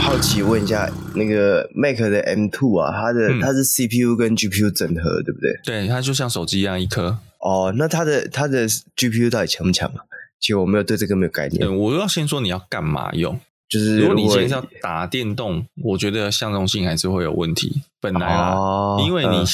好奇问一下，那个 Mac 的 M2 啊，它的、嗯、它是 CPU 跟 GPU 整合，对不对？对，它就像手机一样一颗。哦，那它的它的 GPU 到底强不强啊？其实我没有对这个没有概念。我要先说你要干嘛用，就是如果你今天要打电动，我觉得相容性还是会有问题。本来啊，哦、因为你。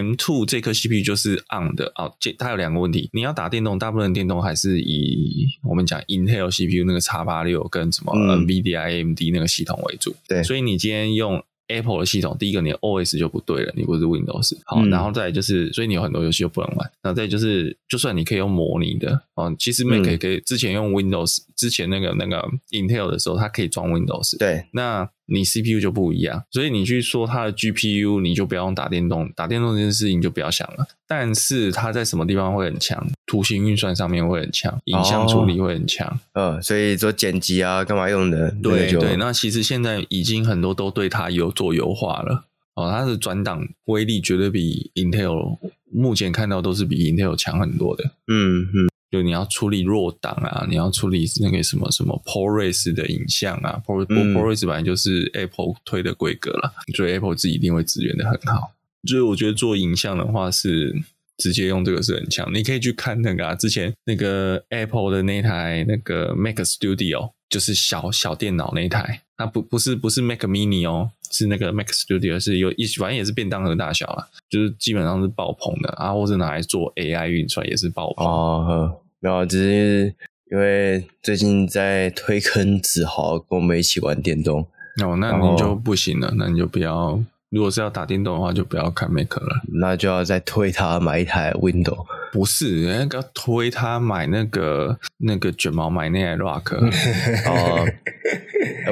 嗯 M2 这颗 CPU 就是 on 的啊，这它有两个问题。你要打电动，大部分电动还是以我们讲 Intel CPU 那个 x 八六跟什么 NVIDIA AMD 那个系统为主。对，所以你今天用 Apple 的系统，第一个你的 OS 就不对了，你不是 Windows。好，嗯、然后再来就是，所以你有很多游戏就不能玩。然后再就是，就算你可以用模拟的哦，其实 Mac 可以之前用 Windows，之前那个那个 Intel 的时候，它可以装 Windows。对，那。你 CPU 就不一样，所以你去说它的 GPU，你就不要用打电动，打电动这件事情就不要想了。但是它在什么地方会很强？图形运算上面会很强，影像处理会很强。嗯、哦，所以做剪辑啊，干嘛用的？对对，那其实现在已经很多都对它有做优化了。哦，它的转档威力绝对比 Intel 目前看到都是比 Intel 强很多的。嗯嗯。就你要处理弱档啊，你要处理那个什么什么 ProRes 的影像啊，Pro ProRes 本来就是 Apple 推的规格了，所以 Apple 自己一定会支援的很好。所以我觉得做影像的话是直接用这个是很强。你可以去看那个啊，之前那个 Apple 的那台那个 Mac Studio，就是小小电脑那一台，它不不是不是 Mac Mini 哦，是那个 Mac Studio，是有一反正也是便当盒大小啊，就是基本上是爆棚的啊，或者拿来做 AI 运算也是爆棚哦。然后只是因为最近在推坑子豪跟我们一起玩电动哦，那你就不行了，那你就不要。如果是要打电动的话，就不要看 Mac 了，那就要再推他买一台 Windows。不是，那个推他买那个那个卷毛买那台 Rock 哦，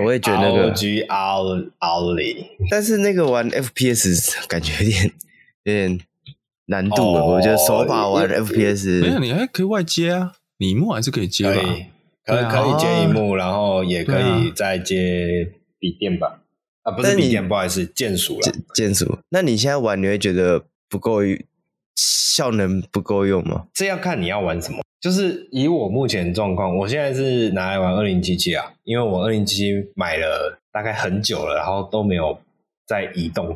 我也觉得那个 ROG Ally，但是那个玩 FPS 感觉有点有点。难度了，我觉得手把玩 FPS，没有你还可以外接啊，萤幕还是可以接吧？可以可以接一幕，然后也可以再接笔电吧？啊，不是笔电，不好意思，键鼠了，键鼠。那你现在玩，你会觉得不够效能不够用吗？这要看你要玩什么。就是以我目前状况，我现在是拿来玩二零七七啊，因为我二零七七买了大概很久了，然后都没有在移动，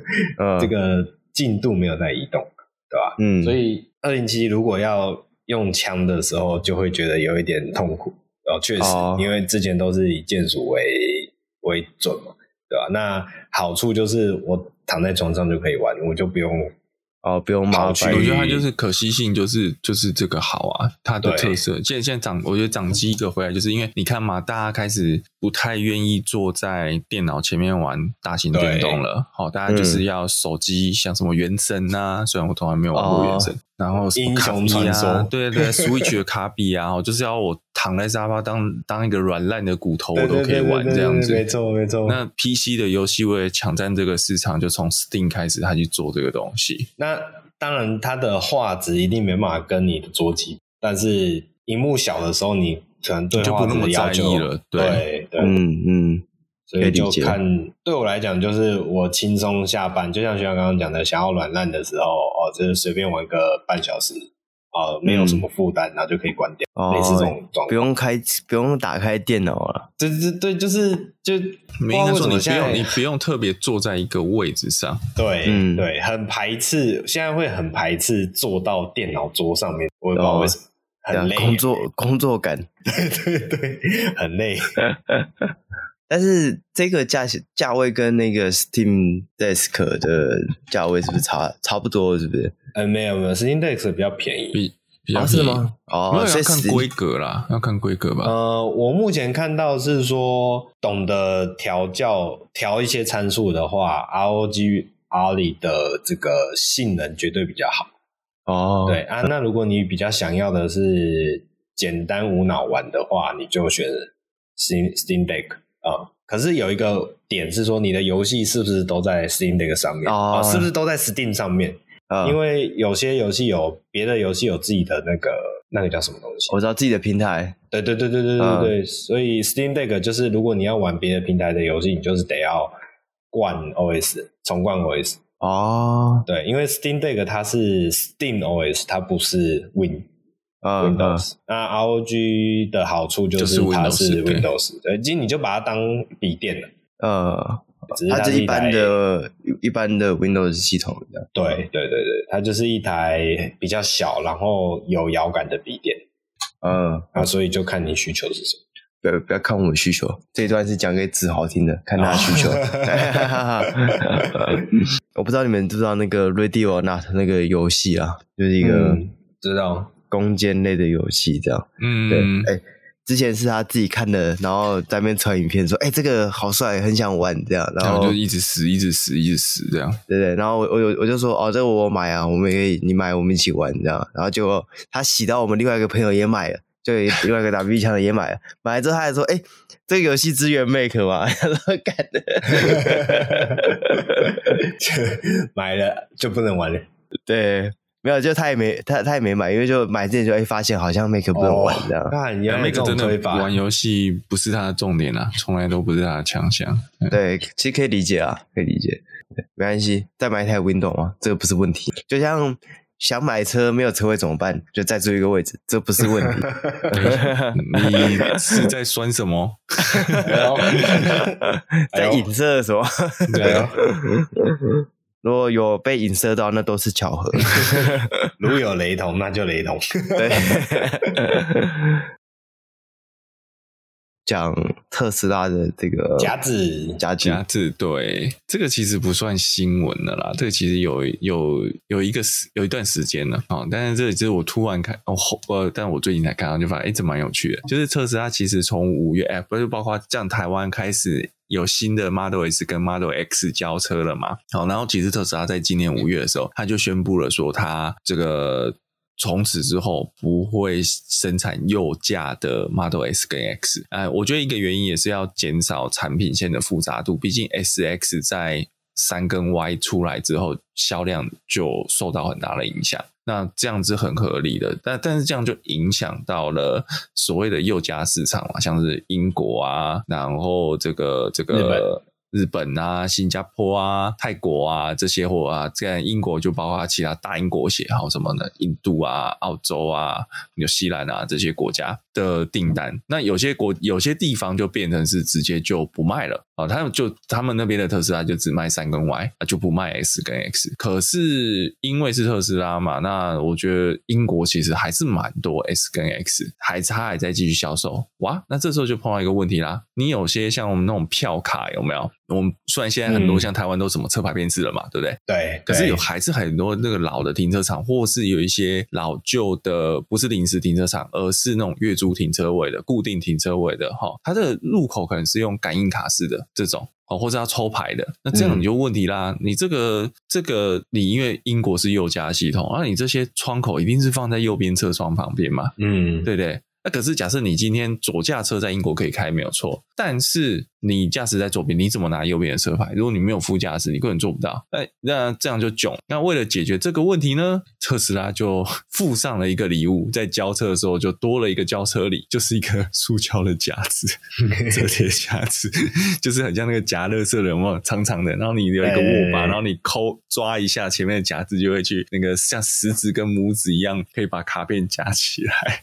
这个进度没有在移动。对吧？嗯，所以二零七如果要用枪的时候，就会觉得有一点痛苦。然后确实，哦、因为之前都是以剑鼠为为准嘛，对吧？那好处就是我躺在床上就可以玩，我就不用。哦，不用麻烦。我觉得它就是可惜性，就是就是这个好啊，它的特色。现在现在掌，我觉得掌机一个回来，就是因为你看嘛，大家开始不太愿意坐在电脑前面玩大型电动了。好，大家就是要手机，像什么原神呐，虽然我从来没有玩过原神，然后卡比啊，对对，Switch 的卡比啊，就是要我躺在沙发当当一个软烂的骨头，我都可以玩这样子。没错没错。那 PC 的游戏为了抢占这个市场，就从 Steam 开始，他去做这个东西。那那当然，它的画质一定没办法跟你的桌机，但是荧幕小的时候，你可能对画质的要求了。对对，嗯嗯，所以就看对我来讲，就是我轻松下班，就像学长刚刚讲的，想要软烂的时候，哦，就是随便玩个半小时。哦，没有什么负担，然后就可以关掉，类似这种状况。不用开，不用打开电脑了。对对对，就是就没应该说你不用，你不用特别坐在一个位置上。对，嗯，对，很排斥，现在会很排斥坐到电脑桌上面，我也不知道为什么，很累，工作 工作感。对对对，很累。但是这个价价位跟那个 Steam Desk 的价位是不是差差不多？是不是？呃，没有没有，Steam Desk 比较便宜，比比较便吗？哦，要看规格啦，要看规格吧。呃，我目前看到是说，懂得调教调一些参数的话，ROG Ally 的这个性能绝对比较好。哦，对啊，那如果你比较想要的是简单无脑玩的话，你就选 Steam Steam Deck 啊、嗯。可是有一个点是说，你的游戏是不是都在 Steam Deck 上面啊、哦？是不是都在 Steam 上面？Uh, 因为有些游戏有别的游戏有自己的那个那个叫什么东西？我知道自己的平台。对对对对对对对，uh, 所以 Steam Deck 就是如果你要玩别的平台的游戏，你就是得要灌 OS 重灌 OS 哦。Oh. 对，因为 Steam Deck 它是 Steam OS，它不是 Win、uh, Windows。Uh. 那 ROG 的好处就是它是 Windows，对，其实你就把它当笔电了。呃，只是它是一般的、一般的 Windows 系统这样。对对对对，它就是一台比较小，然后有摇杆的笔电。嗯，啊，所以就看你需求是什么。不要不要看我们需求，这一段是讲给子豪听的，看他的需求。我不知道你们知不知道那个 Ready or Not 那个游戏啊，就是一个、嗯、知道攻坚类的游戏，这样。嗯，对，哎、欸，之前是他自己看的，然后在那边传影片说，哎、欸，这个好帅，很想玩这样，然后就一直死，一直死，一直死这样。对对，然后我我有我就说，哦，这个我买啊，我们也可以，你买，我们一起玩这样。然后结果他洗到我们另外一个朋友也买了。就另外一个打 B 枪的也买了，买了之后他还说：“哎、欸，这个游戏支援 Make 吗？” 他说：“干的，买了就不能玩了。”对，没有，就他也没他他也没买，因为就买之前就哎、欸、发现好像 Make 不能玩这样。那你 Mac 真的玩游戏不是他的重点啊，从来都不是他的强项。对，其实可以理解啊，可以理解，没关系，再买一台 Windows 嘛，这个不是问题。就像。想买车没有车位怎么办？就再租一个位置，这不是问题。你是在酸什么？在影射什么？对啊。如果有被影射到，那都是巧合。如有雷同，那就雷同。对。讲特斯拉的这个夹子，夹子，夹子，对，这个其实不算新闻的啦，这个其实有有有一个时有一段时间了啊，但是这里就是我突然看哦，呃，但我最近才看到，就发现哎，这蛮有趣的，就是特斯拉其实从五月，哎，不是包括像台湾开始有新的 Model S 跟 Model X 交车了嘛，好，然后其实特斯拉在今年五月的时候，他就宣布了说他这个。从此之后不会生产右驾的 Model S 跟 X，哎，我觉得一个原因也是要减少产品线的复杂度，毕竟 S X 在三跟 Y 出来之后，销量就受到很大的影响。那这样子很合理的，但但是这样就影响到了所谓的右驾市场嘛，像是英国啊，然后这个这个。日本啊、新加坡啊、泰国啊这些货啊，这样英国就包括其他大英国协，还有什么呢？印度啊、澳洲啊、纽西兰啊这些国家的订单。那有些国、有些地方就变成是直接就不卖了啊，他们就他们那边的特斯拉就只卖三跟 Y 啊，就不卖 S 跟 X。可是因为是特斯拉嘛，那我觉得英国其实还是蛮多 S 跟 X，还他还在继续销售。哇，那这时候就碰到一个问题啦，你有些像我们那种票卡有没有？我们虽然现在很多像台湾都什么车牌变制了嘛，嗯、对不对？对。可是有还是很多那个老的停车场，或是有一些老旧的，不是临时停车场，而是那种月租停车位的、固定停车位的哈。它的入口可能是用感应卡式的这种哦，或者要抽牌的。那这样你就问题啦，嗯、你这个这个你因为英国是右加系统，那、啊、你这些窗口一定是放在右边车窗旁边嘛？嗯，对不对？那可是假设你今天左驾车在英国可以开没有错，但是你驾驶在左边，你怎么拿右边的车牌？如果你没有副驾驶，你根本做不到。哎，那这样就囧。那为了解决这个问题呢，特斯拉就 附上了一个礼物，在交车的时候就多了一个交车礼，就是一个 塑胶的夹子，折叠夹子，就是很像那个夹乐色的，有没有长长的？然后你有一个握把，然后你抠抓一下前面的夹子，就会去那个像食指跟拇指一样，可以把卡片夹起来。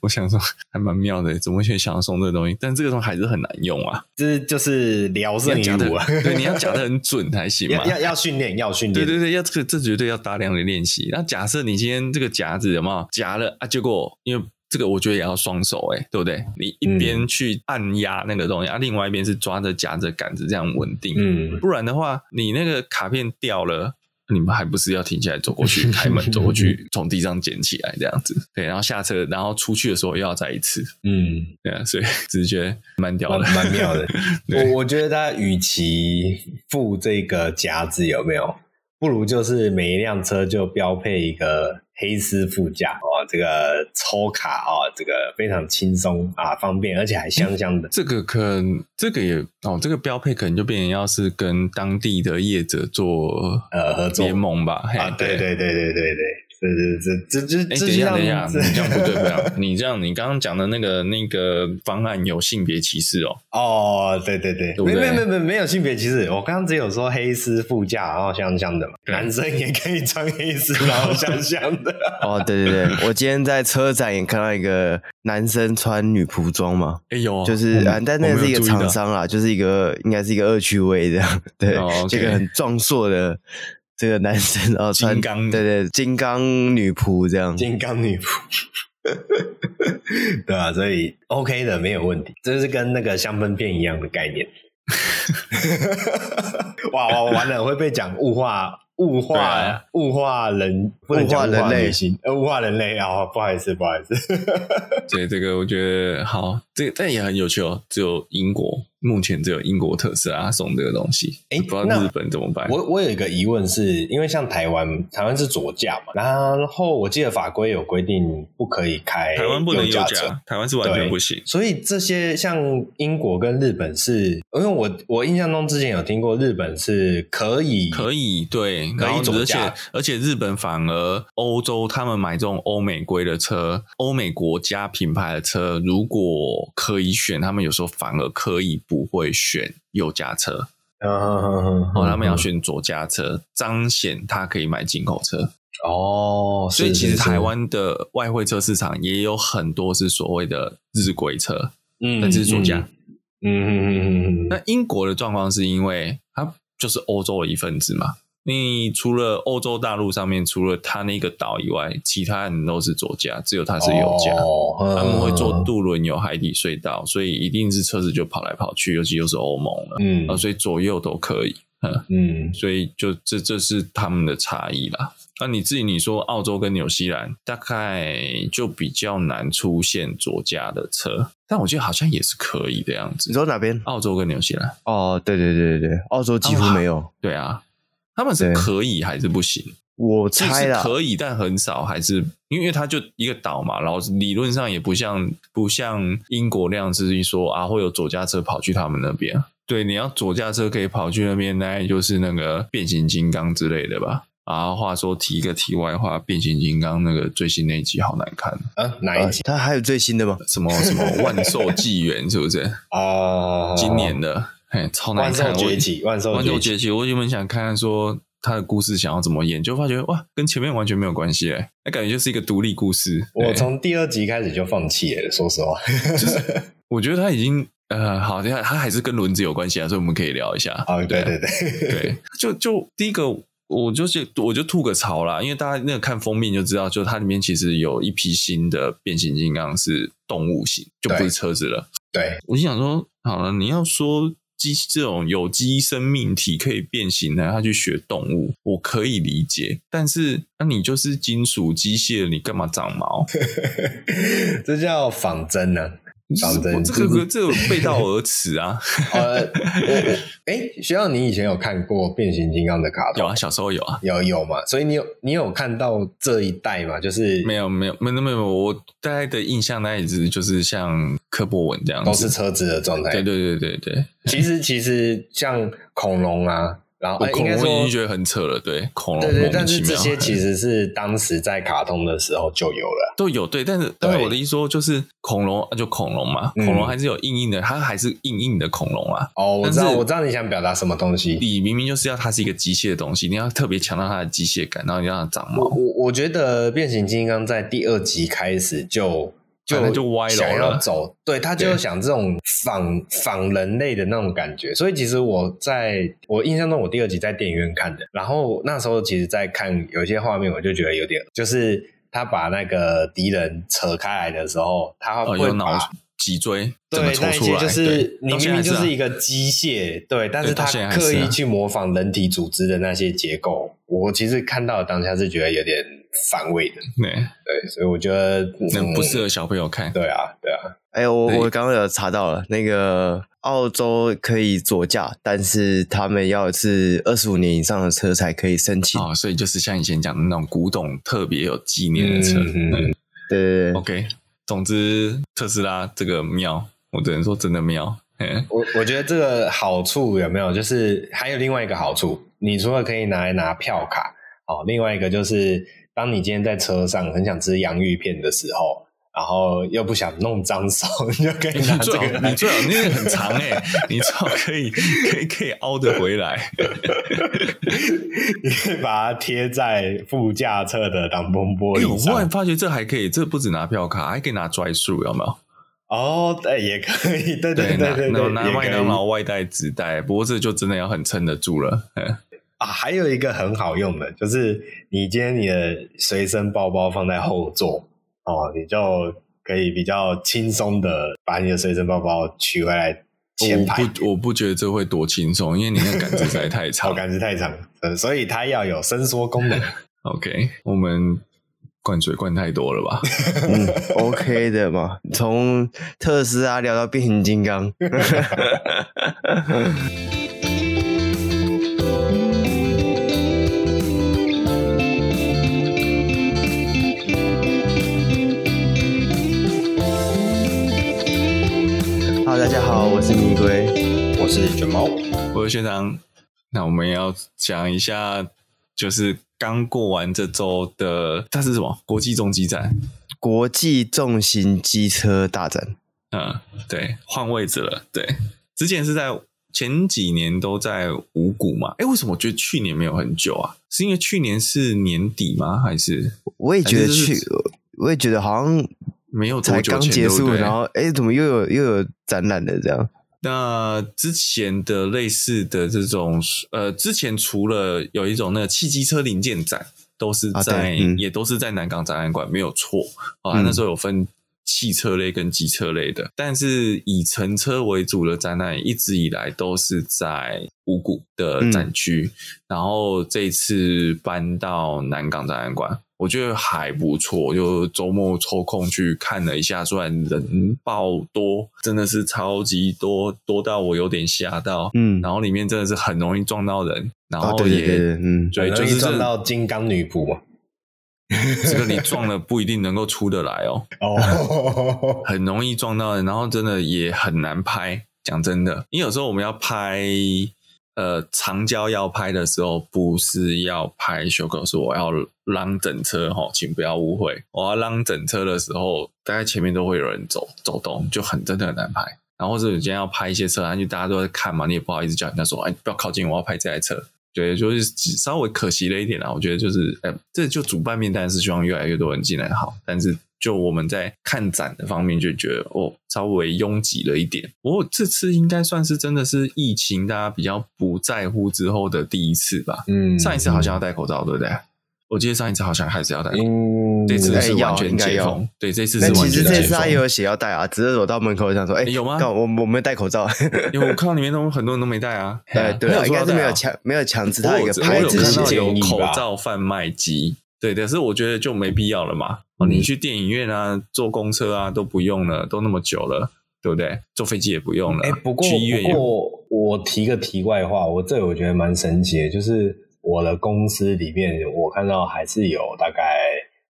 我想。还蛮妙的，怎么会想要送这个东西？但这个东西还是很难用啊，这就是聊胜于无啊。对，你要讲的很准才行嘛。要要训练，要训练。对对对，要这个这绝对要大量的练习。那假设你今天这个夹子有没有夹了啊？结果因为这个，我觉得也要双手哎、欸，对不对？你一边去按压那个东西、嗯、啊，另外一边是抓着夹着杆子这样稳定。嗯，不然的话，你那个卡片掉了。你们还不是要停下来走过去 开门，走过去从地上捡起来这样子，对，然后下车，然后出去的时候又要再一次，嗯，对啊，所以 只是觉蛮屌的，蛮妙的。我我觉得他与其付这个夹子有没有，不如就是每一辆车就标配一个。黑丝副驾哦，这个抽卡哦，这个非常轻松啊，方便，而且还香香的。这个可能，这个也哦，这个标配可能就变成要是跟当地的业者做呃合作联盟吧。啊，对对对对对对。对对对，这这这，等一下等一下，你这样不对不对？你这样，你刚刚讲的那个那个方案有性别歧视哦。哦，对对对，没没没没没有性别歧视。我刚刚只有说黑丝副驾，然后香香的嘛，男生也可以穿黑丝，然后香香的。哦，对对对，我今天在车展也看到一个男生穿女仆装嘛。哎呦，就是啊，但那是一个厂商啦，就是一个应该是一个恶趣味这样，对，这个很壮硕的。这个男生哦穿金刚，对对，金刚女仆这样，金刚女仆，对啊，所以 OK 的没有问题，这是跟那个香氛片一样的概念。哇哇，完了会被讲物化。物化物化人，不能讲物化人类，呃，物化人类啊，不好意思，不好意思。对这个，我觉得好，这个但也很有趣哦。只有英国，目前只有英国特斯拉送这个东西，哎，不知道日本怎么办？我我有一个疑问是，是因为像台湾，台湾是左驾嘛，然后我记得法规有规定不可以开，台湾不能右驾，台湾是完全不行。所以这些像英国跟日本是，因为我我印象中之前有听过日本是可以，可以对。然后，而且而且，日本反而欧洲他们买这种欧美规的车，欧美国家品牌的车，如果可以选，他们有时候反而可以不会选右驾车，哦，他们要选左驾车，彰显他可以买进口车。哦，所以其实台湾的外汇车市场也有很多是所谓的日规车，嗯，但是左驾，嗯嗯嗯嗯嗯。那英国的状况是因为它就是欧洲的一份子嘛。你除了欧洲大陆上面，除了他那个岛以外，其他人都是左驾，只有他是右驾。哦、他们会坐渡轮，有海底隧道，所以一定是车子就跑来跑去，尤其又是欧盟了，嗯，啊，所以左右都可以，嗯，嗯，所以就这这是他们的差异啦。那你自己你说澳洲跟纽西兰大概就比较难出现左驾的车，但我觉得好像也是可以的样子。你说哪边？澳洲跟纽西兰？哦，对对对对对，澳洲几乎没有，哦、对啊。他们是可以还是不行？我猜啦，可以，但很少，还是因为它就一个岛嘛，然后理论上也不像不像英国那样子说啊，会有左驾车跑去他们那边。对，你要左驾车可以跑去那边，那就是那个变形金刚之类的吧。啊，话说提一个题外话，变形金刚那个最新那一集好难看啊！哪一集？它还有最新的吗？什么什么万兽纪元是不是？啊，今年的。嘿，超难看！万兽崛起，万兽崛起。我原本想看看说他的故事想要怎么演，就发觉哇，跟前面完全没有关系哎，那感觉就是一个独立故事。我从第二集开始就放弃了，说实话，就是 我觉得他已经呃，好，等下他还是跟轮子有关系啊，所以我们可以聊一下。啊，对对对对，就就第一个，我就是我就吐个槽啦，因为大家那个看封面就知道，就它里面其实有一批新的变形金刚是动物型，就不是车子了。对，我就想说，好了，你要说。机这种有机生命体可以变形的，他去学动物，我可以理解。但是，那、你就是金属机械，你干嘛长毛？这叫仿真呢、仿真，这个这个背道而驰啊！呃，哎，学长，你以前有看过变形金刚的卡通？有啊，小时候有啊，有有嘛。所以你有你有看到这一代嘛？就是没有没有没有没有，我大概的印象，那一直就是像柯博文这样子，都是车子的状态。对对对对对。其实其实像恐龙啊。然后，恐龙已经觉得很扯了，对恐龙，对对，但是这些其实是当时在卡通的时候就有了，都有对，但是但是我的意思说，就是恐龙就恐龙嘛，恐龙还是有硬硬的，它还是硬硬的恐龙啊。哦，我知道，我知道你想表达什么东西。你明明就是要它是一个机械的东西，你要特别强调它的机械感，然后你让它长毛。我我觉得变形金刚在第二集开始就。就就歪了，想要走，对，他就想这种仿仿人类的那种感觉，所以其实我在我印象中，我第二集在电影院看的，然后那时候其实，在看有些画面，我就觉得有点，就是他把那个敌人扯开来的时候，他会把脊椎对那些就是你明明就是一个机械，对，但是他刻意去模仿人体组织的那些结构，我其实看到当下是觉得有点。反胃的，对对，所以我觉得那不适合小朋友看。对啊，对啊。哎，我我刚刚有查到了，那个澳洲可以左驾，但是他们要是二十五年以上的车才可以申请。哦，所以就是像以前讲的那种古董，特别有纪念的车。嗯，对对对。OK，总之特斯拉这个妙，我只能说真的妙。我我觉得这个好处有没有？就是还有另外一个好处，你除了可以拿来拿票卡，哦，另外一个就是。当你今天在车上很想吃洋芋片的时候。然后又不想弄脏手，你就可以拿这个。你最好那个很长哎、欸，你最好可以可以可以凹得回来。你可以把它贴在副驾侧的挡风玻璃上。我忽然发觉这还可以，这不止拿票卡，还可以拿 drive through 有没有？哦，对，也可以，对对对对对，对拿麦当劳外带纸袋，不过这就真的要很撑得住了。啊，还有一个很好用的，就是你今天你的随身包包放在后座。哦，你就可以比较轻松的把你的随身包包取回来前排。我不，我不觉得这会多轻松，因为你那杆子实在太 长，杆子太长，所以它要有伸缩功能。OK，我们灌水灌太多了吧？嗯，OK 的嘛，从特斯拉聊到变形金刚。大家好，我是米龟，我是卷毛，我是学长。那我们要讲一下，就是刚过完这周的，它是什么？国际重机战，国际重型机车大展。嗯，对，换位置了。对，之前是在前几年都在五股嘛。哎，为什么我觉得去年没有很久啊？是因为去年是年底吗？还是我也觉得去，我也觉得好像。没有才刚结束，对对然后哎，怎么又有又有展览的这样？那之前的类似的这种，呃，之前除了有一种那个汽机车零件展，都是在、啊嗯、也都是在南港展览馆，没有错啊。嗯、那时候有分汽车类跟机车类的，但是以乘车为主的展览一直以来都是在五股的展区，嗯、然后这一次搬到南港展览馆。我觉得还不错，就周末抽空去看了一下，虽然人爆多，真的是超级多，多到我有点吓到。嗯，然后里面真的是很容易撞到人，然后也，哦、对对对嗯，对，就是撞到金刚女仆嘛。这个你撞了不一定能够出得来哦。哦，很容易撞到人，然后真的也很难拍。讲真的，因为有时候我们要拍。呃，长焦要拍的时候，不是要拍修狗，说我要让整车哈，请不要误会。我要让整车的时候，大概前面都会有人走走动，就很真的很难拍。然后或者你今天要拍一些车，然后就大家都在看嘛，你也不好意思叫人家说，哎，不要靠近，我要拍这台车。对，就是稍微可惜了一点啦。我觉得就是，哎，这就主办面当然是希望越来越多人进来好，但是。就我们在看展的方面，就觉得哦，稍微拥挤了一点。不过这次应该算是真的是疫情大家比较不在乎之后的第一次吧。嗯，上一次好像要戴口罩，对不对？我记得上一次好像还是要戴。嗯，这次是完全解封。对，这次是完全解封。其实这次他也有写要戴啊，只是我到门口想说，哎，有吗？我我没戴口罩，因为我看到里面都很多人都没戴啊。对对，应该是没有强没有强制他一个牌子写有口罩贩卖机。对，但是我觉得就没必要了嘛。哦，你去电影院啊，坐公车啊都不用了，都那么久了，对不对？坐飞机也不用了。哎，不过去医院不过我提个题外话，我这我觉得蛮神奇的，就是我的公司里面，我看到还是有大概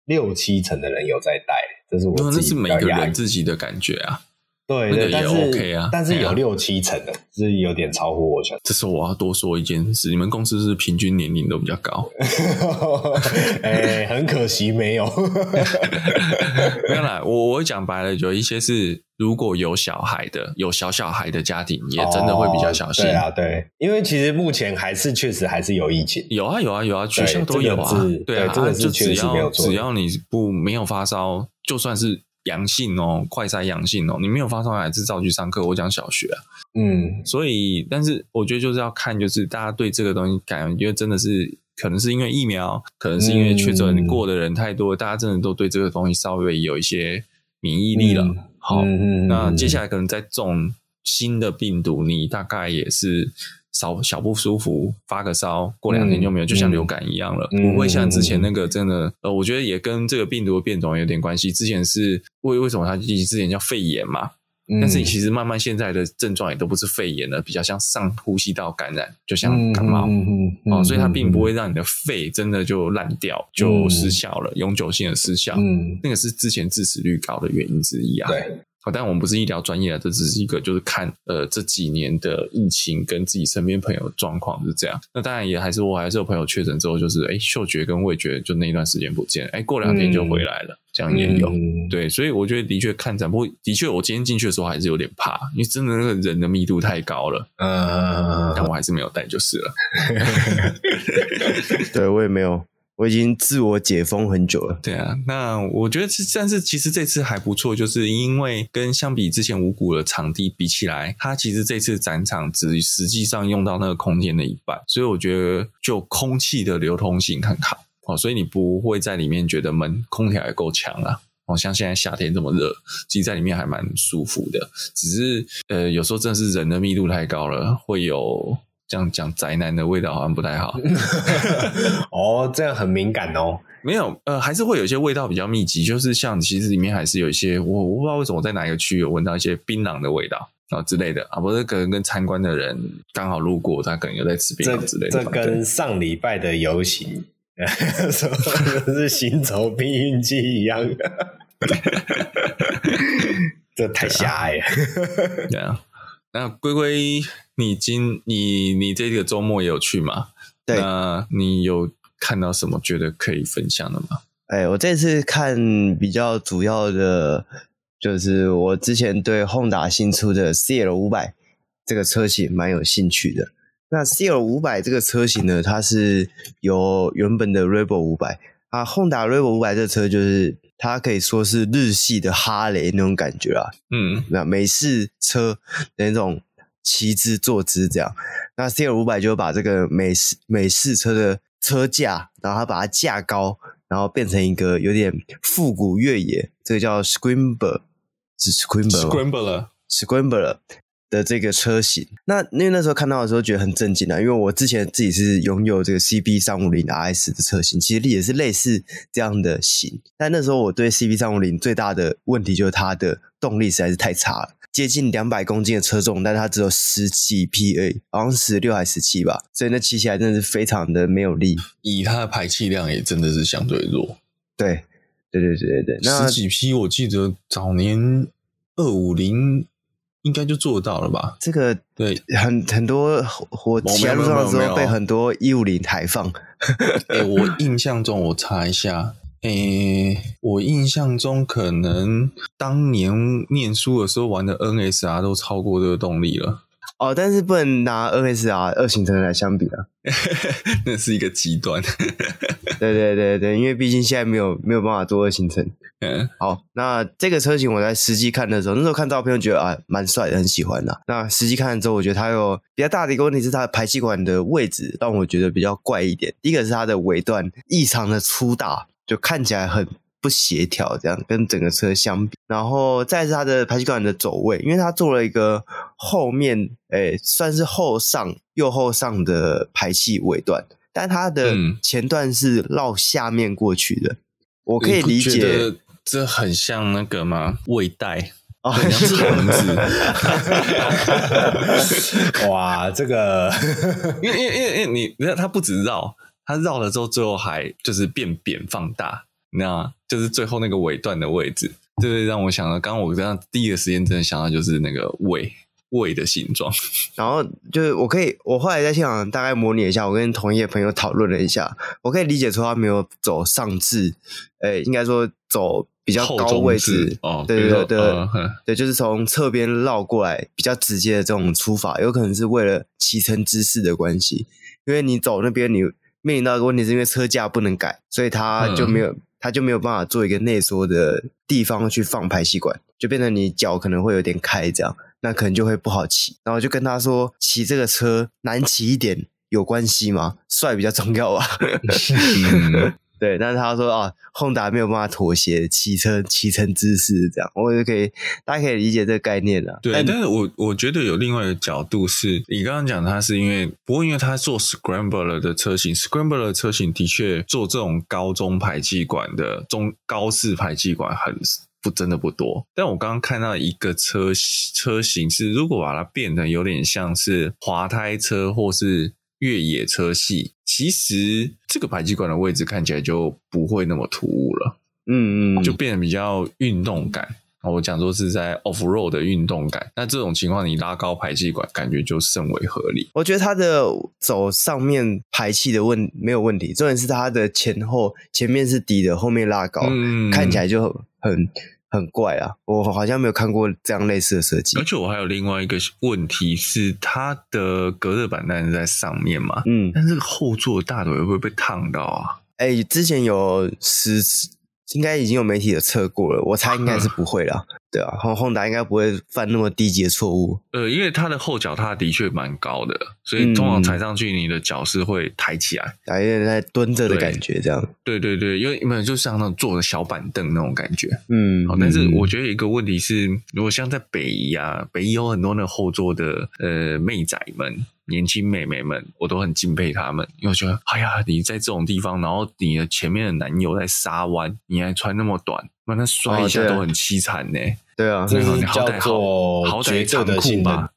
六七成的人有在戴，这是我自己那是每个人自己的感觉啊。对，对，但是 OK 啊，但是有六七成的，是有点超乎我想。这时候我要多说一件事，你们公司是平均年龄都比较高。哎，很可惜没有。没有啦，我我讲白了，有一些是如果有小孩的，有小小孩的家庭，也真的会比较小心。对啊，对，因为其实目前还是确实还是有疫情。有啊，有啊，有啊，学校都有啊。对啊，就只要只要你不没有发烧，就算是。阳性哦，快筛阳性哦，你没有发烧还是照去上课。我讲小学啊，嗯，所以，但是我觉得就是要看，就是大家对这个东西感觉真的是，可能是因为疫苗，可能是因为确诊过的人太多，嗯、大家真的都对这个东西稍微有一些免疫力了。嗯、好，嗯、那接下来可能再中新的病毒，你大概也是。少小不舒服，发个烧，过两天就没有，嗯、就像流感一样了，嗯、不会像之前那个真的。呃，我觉得也跟这个病毒的变种有点关系。之前是为为什么它之前叫肺炎嘛？嗯、但是其实慢慢现在的症状也都不是肺炎了，比较像上呼吸道感染，就像感冒。嗯嗯嗯、哦，所以它并不会让你的肺真的就烂掉，就失效了，嗯、永久性的失效。嗯，那个是之前致死率高的原因之一啊。对。好，但我们不是医疗专业啊，这只是一个就是看呃这几年的疫情跟自己身边朋友的状况是这样。那当然也还是我还是有朋友确诊之后，就是哎嗅觉跟味觉就那一段时间不见，哎过两天就回来了，嗯、这样也有。嗯、对，所以我觉得的确看展，不过的确我今天进去的时候还是有点怕，因为真的那个人的密度太高了。嗯，但我还是没有带就是了。对我也没有。我已经自我解封很久了。对啊，那我觉得是，但是其实这次还不错，就是因为跟相比之前五股的场地比起来，它其实这次展场只实际上用到那个空间的一半，所以我觉得就空气的流通性很好哦，所以你不会在里面觉得闷，空调也够强啊。哦，像现在夏天这么热，其实在里面还蛮舒服的，只是呃，有时候真的是人的密度太高了，会有。这样讲宅男的味道好像不太好。哦，这样很敏感哦。没有，呃，还是会有一些味道比较密集，就是像其实里面还是有一些，我我不知道为什么我在哪一个区域有闻到一些槟榔的味道啊之类的啊，不是可能跟参观的人刚好路过，他可能有在吃槟榔之类的。这，这跟上礼拜的游行 什么是行走避孕器一样的，这太狭隘了。对啊。那龟龟，你今你你这个周末也有去吗？对，那你有看到什么觉得可以分享的吗？哎，我这次看比较主要的，就是我之前对 Honda 新出的 CL 五百这个车型蛮有兴趣的。那 CL 五百这个车型呢，它是由原本的 Rebel 五百啊，Honda Rebel 五百这车就是。它可以说是日系的哈雷那种感觉啊，嗯，那美式车的那种骑姿坐姿这样，那 CL 五百就把这个美式美式车的车架，然后它把它架高，然后变成一个有点复古越野，这个叫 Scrambler，是 Scrambler，Scrambler，Scrambler。的这个车型，那因为那时候看到的时候觉得很震惊啊，因为我之前自己是拥有这个 CB 三五零 RS 的车型，其实也是类似这样的型，但那时候我对 CB 三五零最大的问题就是它的动力实在是太差了，接近两百公斤的车重，但它只有十几匹而已，好像十六还是十七吧，所以那骑起来真的是非常的没有力，以它的排气量也真的是相对弱，对，对对对对对，那十几匹我记得早年二五零。应该就做到了吧？这个对很很多我骑在路上的时候被很多一五零抬放。哎，我印象中我查一下，哎，我印象中可能当年念书的时候玩的 NSR 都超过这个动力了。哦，但是不能拿 NSR 二行程来相比啊，那是一个极端。对对对对，因为毕竟现在没有没有办法做二行程。嗯，好，那这个车型我在实际看的时候，那时候看照片觉得啊蛮帅的，很喜欢的。那实际看了之后，我觉得它有比较大的一个问题是它的排气管的位置让我觉得比较怪一点。第一个是它的尾段异常的粗大，就看起来很。不协调，这样跟整个车相比，然后再是它的排气管的走位，因为它做了一个后面，诶、欸，算是后上右后上的排气尾段，但它的前段是绕下面过去的。嗯、我可以理解，这很像那个吗？尾带哦，很像肠子。哇，这个，因为因为因为因为你，你看它不止绕，它绕了之后，最后还就是变扁放大。那就是最后那个尾段的位置，这个让我想到，刚刚我这样第一个时间真的想到就是那个尾尾的形状。然后就是我可以，我后来在现场大概模拟一下，我跟同业朋友讨论了一下，我可以理解出他没有走上至，诶，应该说走比较高位置哦，对对对对，呃、对，就是从侧边绕过来比较直接的这种出法，有可能是为了骑乘姿势的关系，因为你走那边你面临到一个问题，是因为车架不能改，所以他就没有。嗯它就没有办法做一个内缩的地方去放排气管，就变成你脚可能会有点开这样，那可能就会不好骑。然后就跟他说，骑这个车难骑一点有关系吗？帅比较重要吧。嗯对，但是他说啊，Honda 没有办法妥协骑车骑乘姿势这样，我就可以大家可以理解这个概念了。对，但，但是我我觉得有另外一个角度是，你刚刚讲它是因为，不过因为它做 Scrambler 的车型，Scrambler 的车型的确做这种高中排气管的中高式排气管很不真的不多。但我刚刚看到一个车车型是，如果把它变得有点像是滑胎车或是。越野车系，其实这个排气管的位置看起来就不会那么突兀了，嗯嗯，就变得比较运动感。我讲说是在 off road 的运动感，那这种情况你拉高排气管，感觉就甚为合理。我觉得它的走上面排气的问没有问题，重点是它的前后前面是低的，后面拉高，嗯、看起来就很很怪啊！我好像没有看过这样类似的设计。而且我还有另外一个问题是，它的隔热板当然在上面嘛，嗯，但是后座大腿会不会被烫到啊？哎、欸，之前有实。应该已经有媒体的测过了，我猜应该是不会啦。对啊，Honda 应该不会犯那么低级的错误。呃，因为它的后脚踏的确蛮高的，所以通常踩上去，你的脚是会抬起来，有点在蹲着的感觉，这样。对对对，因为没有就像那种坐的小板凳那种感觉。嗯，好，但是我觉得一个问题是，如果像在北宜啊，北宜有很多那个后座的呃妹仔们。年轻妹妹们，我都很敬佩他们，因为我觉得，哎呀，你在这种地方，然后你的前面的男友在沙湾，你还穿那么短，那他摔一下都很凄惨呢。对啊，这是你好歹好好歹长裤吧。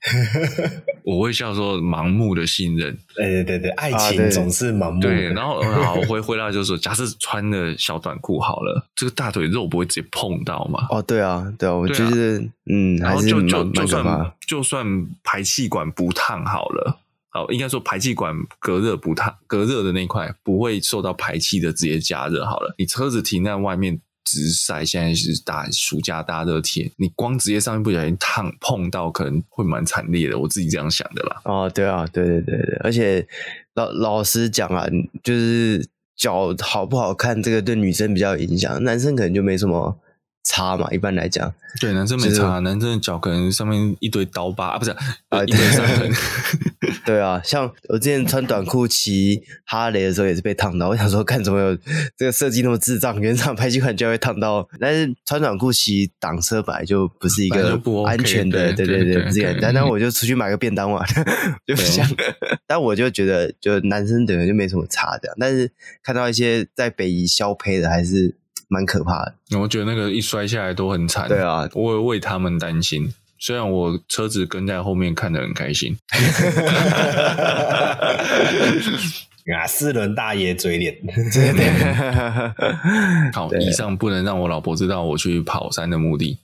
我会叫做盲目的信任。对对对对，爱情总是盲目的。对，然后好，我回回来就是说，假设穿了小短裤好了，这个大腿肉不会直接碰到嘛？哦，对啊，对啊，我就是，嗯，然后就就就算就算排气管不烫好了。好，应该说排气管隔热不烫，隔热的那块不会受到排气的直接加热。好了，你车子停在外面直晒，现在是大暑假大热天，你光直接上面不小心烫碰到，可能会蛮惨烈的。我自己这样想的啦。哦，对啊，对对对对，而且老老实讲啊，就是脚好不好看，这个对女生比较有影响，男生可能就没什么。差嘛，一般来讲，对男生没差，就是、男生的脚可能上面一堆刀疤啊，不是啊，一堆伤痕。对啊，像我之前穿短裤骑哈雷的时候也是被烫到。我想说，看怎么有这个设计那么智障，原厂排气管就会烫到。但是穿短裤骑挡车本来就不是一个安全的，对对对，不是简单。那我就出去买个便当嘛，就不像。但我就觉得，就男生等于就没什么差的。但是看到一些在北宜消胚的，还是。蛮可怕的，我觉得那个一摔下来都很惨。对啊，我也为他们担心。虽然我车子跟在后面看得很开心。啊，四轮大爷嘴脸。对对。好，以上不能让我老婆知道我去跑山的目的。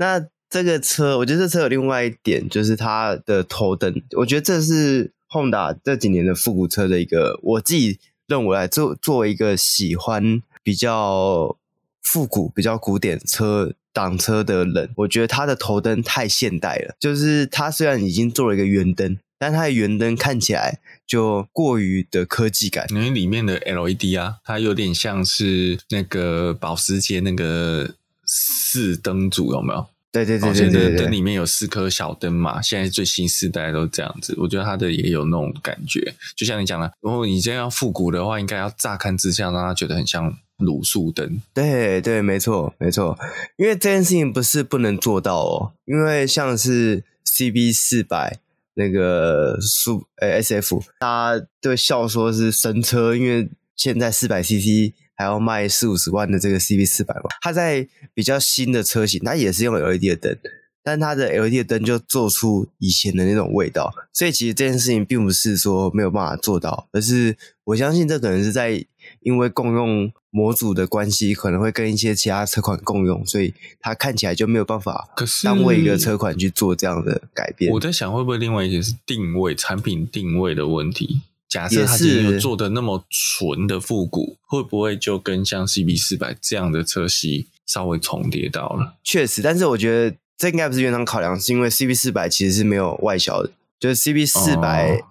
那这个车，我觉得这车有另外一点，就是它的头灯。我觉得这是 Honda 这几年的复古车的一个，我自己。认为来作作为一个喜欢比较复古、比较古典车挡车的人，我觉得它的头灯太现代了。就是它虽然已经做了一个圆灯，但它的圆灯看起来就过于的科技感。因为里面的 LED 啊，它有点像是那个保时捷那个四灯组，有没有？对对对对对，对，灯里面有四颗小灯嘛，现在最新世代都这样子，我觉得它的也有那种感觉，就像你讲的，如果你真要复古的话，应该要乍看之下让他觉得很像卤素灯。对对，没错没错，因为这件事情不是不能做到哦，因为像是 CB 四百那个速呃 SF，他对笑说是神车，因为现在四百 CC。还要卖四五十万的这个 CB 四百嘛？它在比较新的车型，它也是用 LED 的灯，但它的 LED 的灯就做出以前的那种味道。所以其实这件事情并不是说没有办法做到，而是我相信这可能是在因为共用模组的关系，可能会跟一些其他车款共用，所以它看起来就没有办法。可是单为一个车款去做这样的改变，我在想会不会另外一些是定位产品定位的问题。假设它今天有做的那么纯的复古，会不会就跟像 CB 四百这样的车系稍微重叠到了？确实，但是我觉得这应该不是原厂考量，是因为 CB 四百其实是没有外销的，就是 CB 四百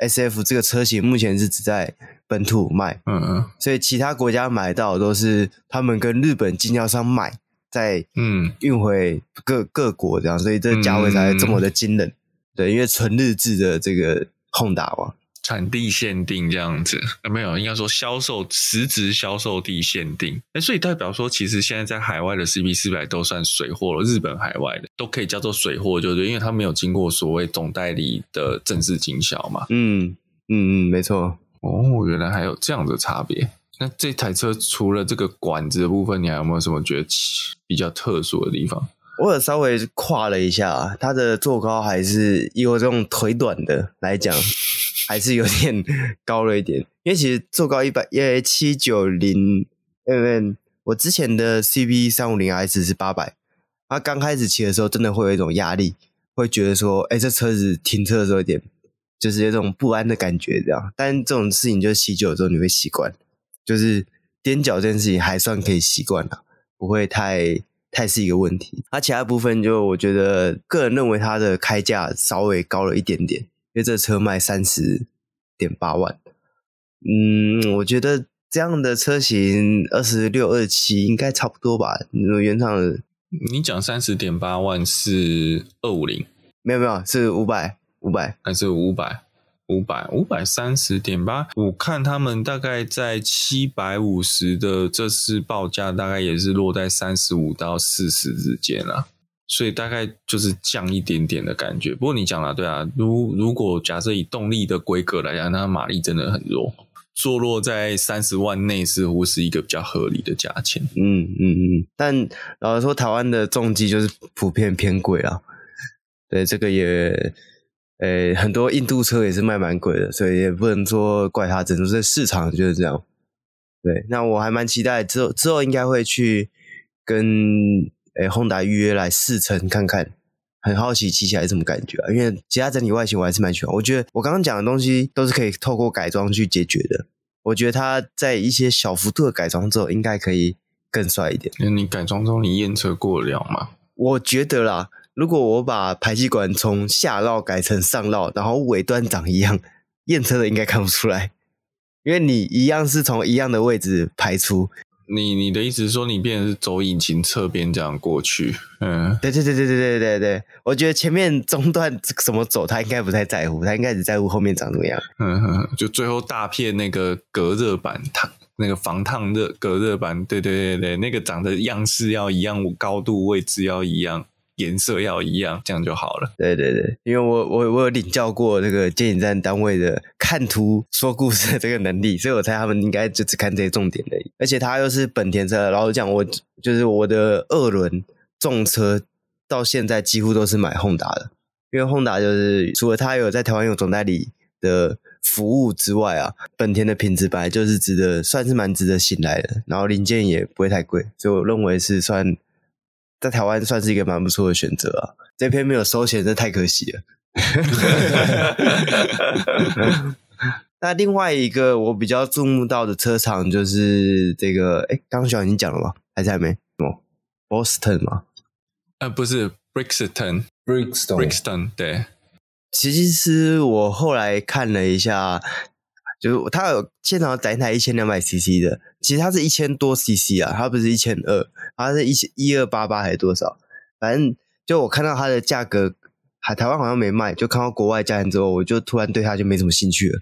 SF 这个车型目前是只在本土卖，嗯嗯，所以其他国家买到的都是他们跟日本经销商买，再嗯运回各各国这样，所以这价位才这么的惊人。嗯、对，因为纯日制的这个 Honda 嘛。产地限定这样子，啊、没有，应该说销售实质销售地限定，哎，所以代表说，其实现在在海外的 CB 四百都算水货了，日本海外的都可以叫做水货，就对，因为它没有经过所谓总代理的正式经销嘛。嗯嗯嗯，没错。哦，原来还有这样的差别。那这台车除了这个管子的部分，你还有没有什么觉得比较特殊的地方？我有稍微跨了一下，它的坐高还是以我这种腿短的来讲。还是有点高了一点，因为其实坐高一百，因为七九零 mm 我之前的 CB 三五零 S 是八百，它刚开始骑的时候，真的会有一种压力，会觉得说，哎，这车子停车的时候有点，就是有种不安的感觉，这样。但这种事情就是骑久了之后你会习惯，就是踮脚这件事情还算可以习惯了，不会太太是一个问题。它其他部分就我觉得个人认为它的开价稍微高了一点点，因为这车卖三十点八万，嗯，我觉得。这样的车型二十六、二十七应该差不多吧？原厂的，你讲三十点八万是二五零？没有没有，是五百五百还是五百五百五百三十点八？我看他们大概在七百五十的这次报价，大概也是落在三十五到四十之间啦，所以大概就是降一点点的感觉。不过你讲了对啊，如如果假设以动力的规格来讲，那马力真的很弱。坐落在三十万内似乎是一个比较合理的价钱。嗯嗯嗯，但老实说，台湾的重机就是普遍偏贵啊。对，这个也，诶，很多印度车也是卖蛮贵的，所以也不能说怪他，只能说市场就是这样。对，那我还蛮期待之后之后应该会去跟诶 Honda 预约来试乘看看，很好奇骑起来是什么感觉啊？因为其他整体外形我还是蛮喜欢。我觉得我刚刚讲的东西都是可以透过改装去解决的。我觉得它在一些小幅度的改装之后，应该可以更帅一点。那你改装中，你验车过了吗？我觉得啦，如果我把排气管从下绕改成上绕，然后尾端长一样，验车的应该看不出来，因为你一样是从一样的位置排出。你你的意思是说，你变成是走引擎侧边这样过去？嗯，对对对对对对对对，我觉得前面中段怎么走，他应该不太在乎，他应该只在乎后面长怎么样。嗯哼，就最后大片那个隔热板烫，那个防烫热隔热板，对对对对，那个长的样式要一样，高度位置要一样。颜色要一样，这样就好了。对对对，因为我我我有领教过那个监理站单位的看图说故事的这个能力，所以我猜他们应该就只看这些重点而已。而且它又是本田车，然后讲我就是我的二轮重车到现在几乎都是买 Honda 的，因为 Honda 就是除了它有在台湾有总代理的服务之外啊，本田的品质本来就是值得，算是蛮值得信赖的，然后零件也不会太贵，所以我认为是算。在台湾算是一个蛮不错的选择啊！这篇没有收钱，这太可惜了。那另外一个我比较注目到的车厂就是这个，哎，刚刚小已经讲了吗？还是还没？哦，Boston 吗？呃，不是，Brixton，Brixton，Brixton，对。其实我后来看了一下。就是它有现场展台一千两百 CC 的，其实它是一千多 CC 啊，它不是一千二，它是一千一二八八还是多少？反正就我看到它的价格，还台湾好像没卖，就看到国外价钱之后，我就突然对它就没什么兴趣了，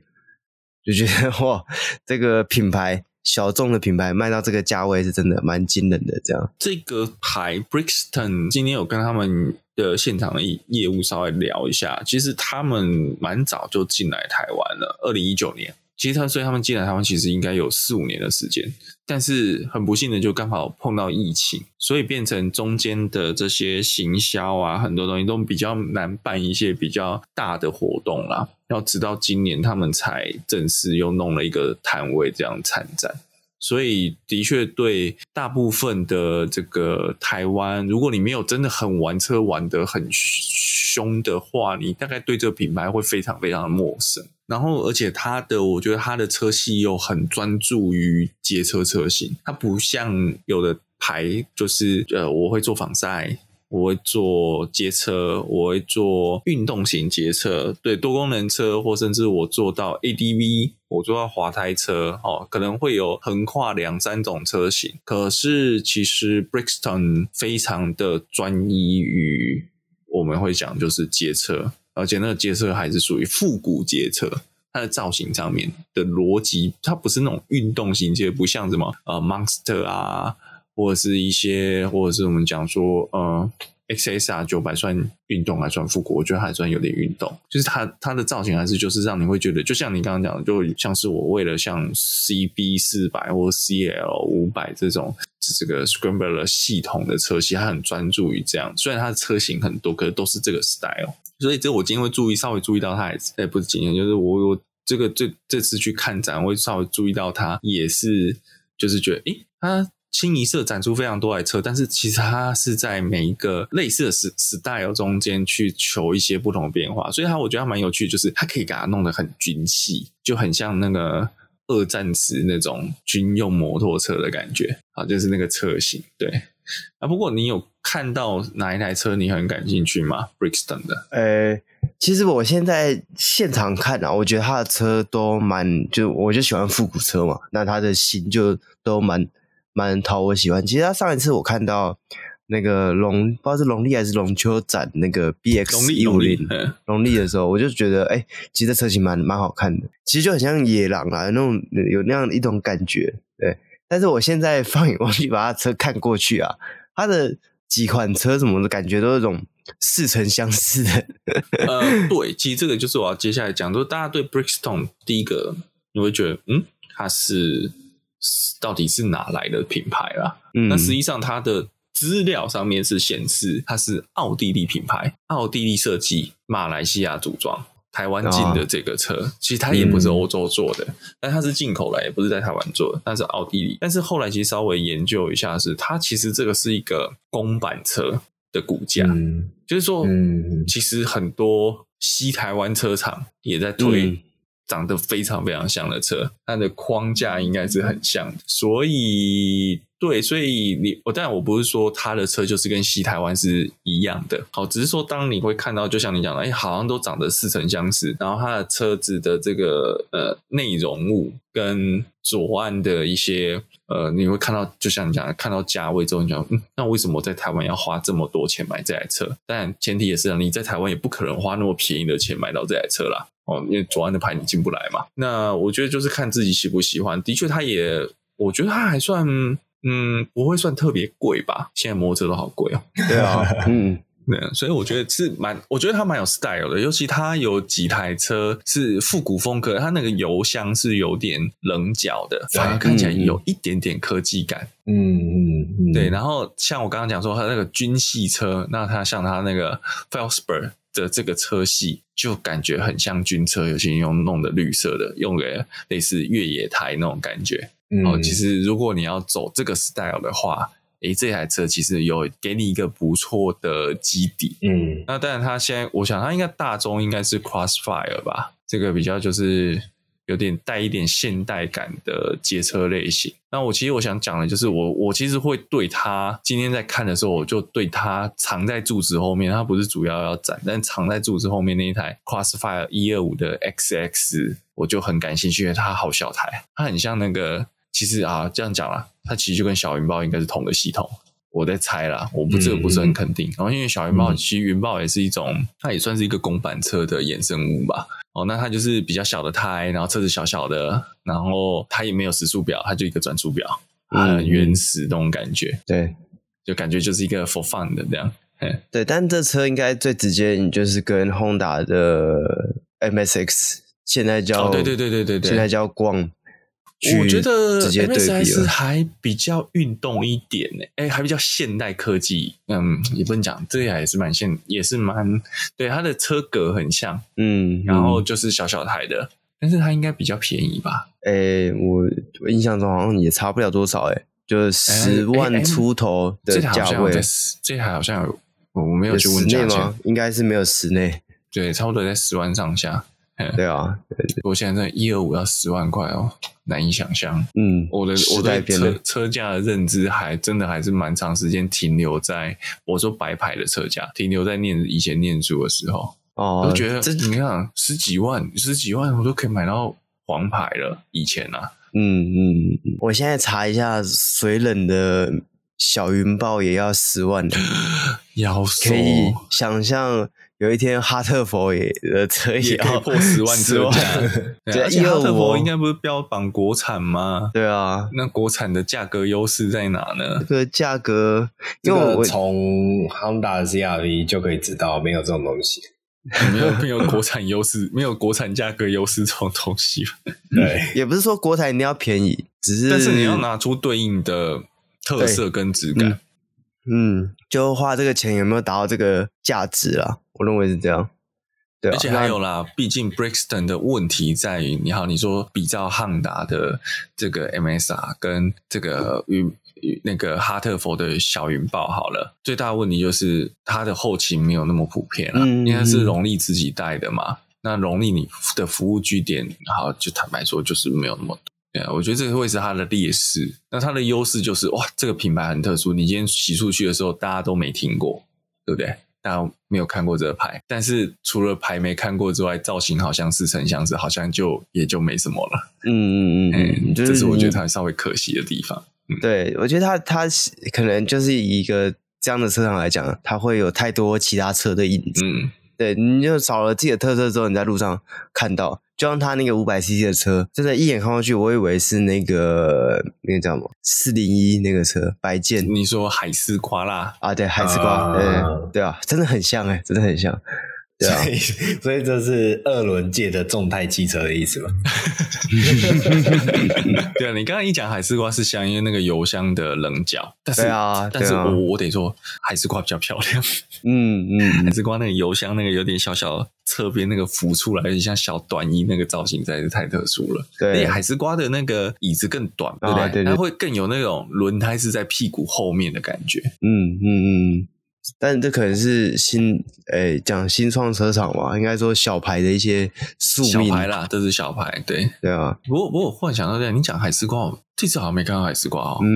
就觉得 哇，这个品牌小众的品牌卖到这个价位是真的蛮惊人的。这样，这个牌 Brixton 今天有跟他们的现场的业务稍微聊一下，其实他们蛮早就进来台湾了，二零一九年。其实他，所以他们进来台湾其实应该有四五年的时间，但是很不幸的就刚好碰到疫情，所以变成中间的这些行销啊，很多东西都比较难办一些比较大的活动啦。要直到今年他们才正式又弄了一个摊位这样参展，所以的确对大部分的这个台湾，如果你没有真的很玩车玩得很凶的话，你大概对这个品牌会非常非常的陌生。然后，而且它的，我觉得它的车系又很专注于街车车型，它不像有的牌，就是呃，我会做防晒，我会做街车，我会做运动型街车，对，多功能车，或甚至我做到 ADV，我做到滑胎车，哦，可能会有横跨两三种车型。可是其实 Brixton 非常的专一于我们会讲就是街车。而且那个街车还是属于复古街车，它的造型上面的逻辑，它不是那种运动型街，不像什么呃 Monster 啊，或者是一些，或者是我们讲说呃 XSR 九百算运动还算复古，我觉得还算有点运动。就是它它的造型还是就是让你会觉得，就像你刚刚讲的，就像是我为了像 CB 四百或 CL 五百这种这个 Scrambler 系统的车系，它很专注于这样。虽然它的车型很多，可是都是这个 style。所以这我今天会注意，稍微注意到他，哎，不是今天，就是我我这个这这次去看展，我会稍微注意到它，也是就是觉得，诶，它清一色展出非常多台车，但是其实它是在每一个类似的 style 中间去求一些不同的变化，所以它我觉得它蛮有趣，就是它可以给它弄得很军系，就很像那个二战时那种军用摩托车的感觉啊，就是那个车型。对啊，不过你有看到哪一台车你很感兴趣吗？Brixton 的？呃，其实我现在现场看啊，我觉得它的车都蛮，就我就喜欢复古车嘛，那它的型就都蛮。蛮讨我喜欢。其实他上一次我看到那个龙，不知道是龙利还是龙丘展那个 BX 一五零龙利的时候，我就觉得，哎、欸，其实这车型蛮蛮好看的。其实就很像野狼啊，那种有那样一种感觉。对，但是我现在放眼望去，把他车看过去啊，他的几款车什么的感觉都是这种似曾相识的。呃，对，其实这个就是我要接下来讲，就是大家对 Brixton 第一个你会觉得，嗯，它是。到底是哪来的品牌啦？嗯，那实际上它的资料上面是显示它是奥地利品牌，奥地利设计，马来西亚组装，台湾进的这个车，哦、其实它也不是欧洲做的，嗯、但它是进口来，也不是在台湾做的，但是奥地利。但是后来其实稍微研究一下是，是它其实这个是一个公版车的骨架，嗯、就是说，嗯，其实很多西台湾车厂也在推。长得非常非常像的车，它的框架应该是很像，所以对，所以你我当然我不是说它的车就是跟西台湾是一样的，好，只是说当你会看到，就像你讲的，哎，好像都长得似曾相识，然后它的车子的这个呃内容物跟左岸的一些呃，你会看到，就像你讲的，看到价位之后，你讲，嗯，那为什么我在台湾要花这么多钱买这台车？但前提也是你在台湾也不可能花那么便宜的钱买到这台车啦。哦，因为左岸的牌你进不来嘛。那我觉得就是看自己喜不喜欢。的确，它也，我觉得它还算，嗯，不会算特别贵吧。现在摩托车都好贵哦。对啊，嗯，对，所以我觉得是蛮，我觉得它蛮有 style 的。尤其它有几台车是复古风格，它那个油箱是有点棱角的，反而看起来有一点点科技感。嗯嗯嗯，对。然后像我刚刚讲说，它那个军系车，那它像它那个 Felsper 的这个车系就感觉很像军车，尤其用弄的绿色的，用个类似越野胎那种感觉。嗯，哦，其实如果你要走这个 style 的话，诶，这台车其实有给你一个不错的基底。嗯，那当然，它现在我想它应该大众应该是 Crossfire 吧，这个比较就是。有点带一点现代感的街车类型。那我其实我想讲的就是我，我我其实会对它今天在看的时候，我就对它藏在柱子后面，它不是主要要展，但藏在柱子后面那一台 Crossfire 一二五的 XX，我就很感兴趣，因为它好小台，它很像那个，其实啊这样讲啦，它其实就跟小云豹应该是同个系统。我在猜啦，我不这个不是很肯定。然后、嗯、因为小云豹，其实云豹也是一种，它也算是一个公版车的衍生物吧。哦，那它就是比较小的胎，然后车子小小的，然后它也没有时速表，它就一个转速表，很原始那种感觉。对，就感觉就是一个 for fun 的这样。对，但这车应该最直接，你就是跟 Honda 的 MSX 现在叫，对对对对对对，现在叫光。我觉得 MSX 还比较运动一点呢，哎，还比较现代科技。嗯，也不能讲，这台也是蛮现，也是蛮对。它的车格很像，嗯，然后就是小小台的，但是它应该比较便宜吧？哎，我我印象中好像也差不了多少，哎，就是十万出头的价位。这台好像有，我没有去问价钱，应该是没有室内，对，差不多在十万上下。对啊，我现在这一二五要十万块哦，难以想象。嗯，我的我对车车价的认知还真的还是蛮长时间停留在我说白牌的车价，停留在念以前念书的时候哦，我觉得这你看十几万十几万我都可以买到黄牌了。以前啊，嗯嗯，我现在查一下，水冷的小云豹也要十万的，要可以想象。有一天，哈特佛也的车也要破十万车价，而且哈特佛应该不是标榜国产吗？对啊，那国产的价格优势在哪呢？这个价格，因为我从 Honda 的 CR-V 就可以知道，没有这种东西，没有没有国产优势，没有国产价格优势这种东西。对，也不是说国产一定要便宜，只是但是你要拿出对应的特色跟质感。嗯，就花这个钱有没有达到这个价值啊？我认为是这样，对、啊，而且还有啦，毕竟 Brixton 的问题在于，你好，你说比较汉达的这个 MSR 跟这个云那个哈特佛的小云豹好了，最大的问题就是它的后勤没有那么普遍啊，嗯、因为是荣利自己带的嘛。那荣利你的服务据点，好，就坦白说就是没有那么多。对啊，我觉得这个会是它的劣势。那它的优势就是哇，这个品牌很特殊，你今天骑出去的时候，大家都没听过，对不对？大家没有看过这个牌，但是除了牌没看过之外，造型好像似曾相识，好像就也就没什么了。嗯嗯嗯，嗯，这是我觉得它稍微可惜的地方。嗯、对，我觉得它它可能就是以一个这样的车厂来讲，它会有太多其他车的影子。嗯，对，你就少了自己的特色之后，你在路上看到。就像他那个五百 CC 的车，真的，一眼看过去，我以为是那个那个叫什么四零一那个车，白剑。你说海丝夸啦啊？对，海丝夸，对、uh、对啊，真的很像哎，真的很像。对啊，所以，所以这是二轮界的众泰汽车的意思吗？对啊，你刚刚一讲海丝瓜是香因为那个油箱的棱角，但是啊，但是我我得说海丝瓜比较漂亮。嗯嗯，海丝瓜那个油箱那个有点小小侧边那个浮出来，有点像小短衣那个造型，实在是太特殊了。对，海丝瓜的那个椅子更短，对不对？它会更有那种轮胎是在屁股后面的感觉。嗯嗯嗯。但这可能是新诶讲新创车厂嘛，应该说小牌的一些宿命。小牌啦，都是小牌，对对啊。不过不过我忽然想到这样，你讲海丝瓜，这次好像没看到海丝瓜哦。嗯，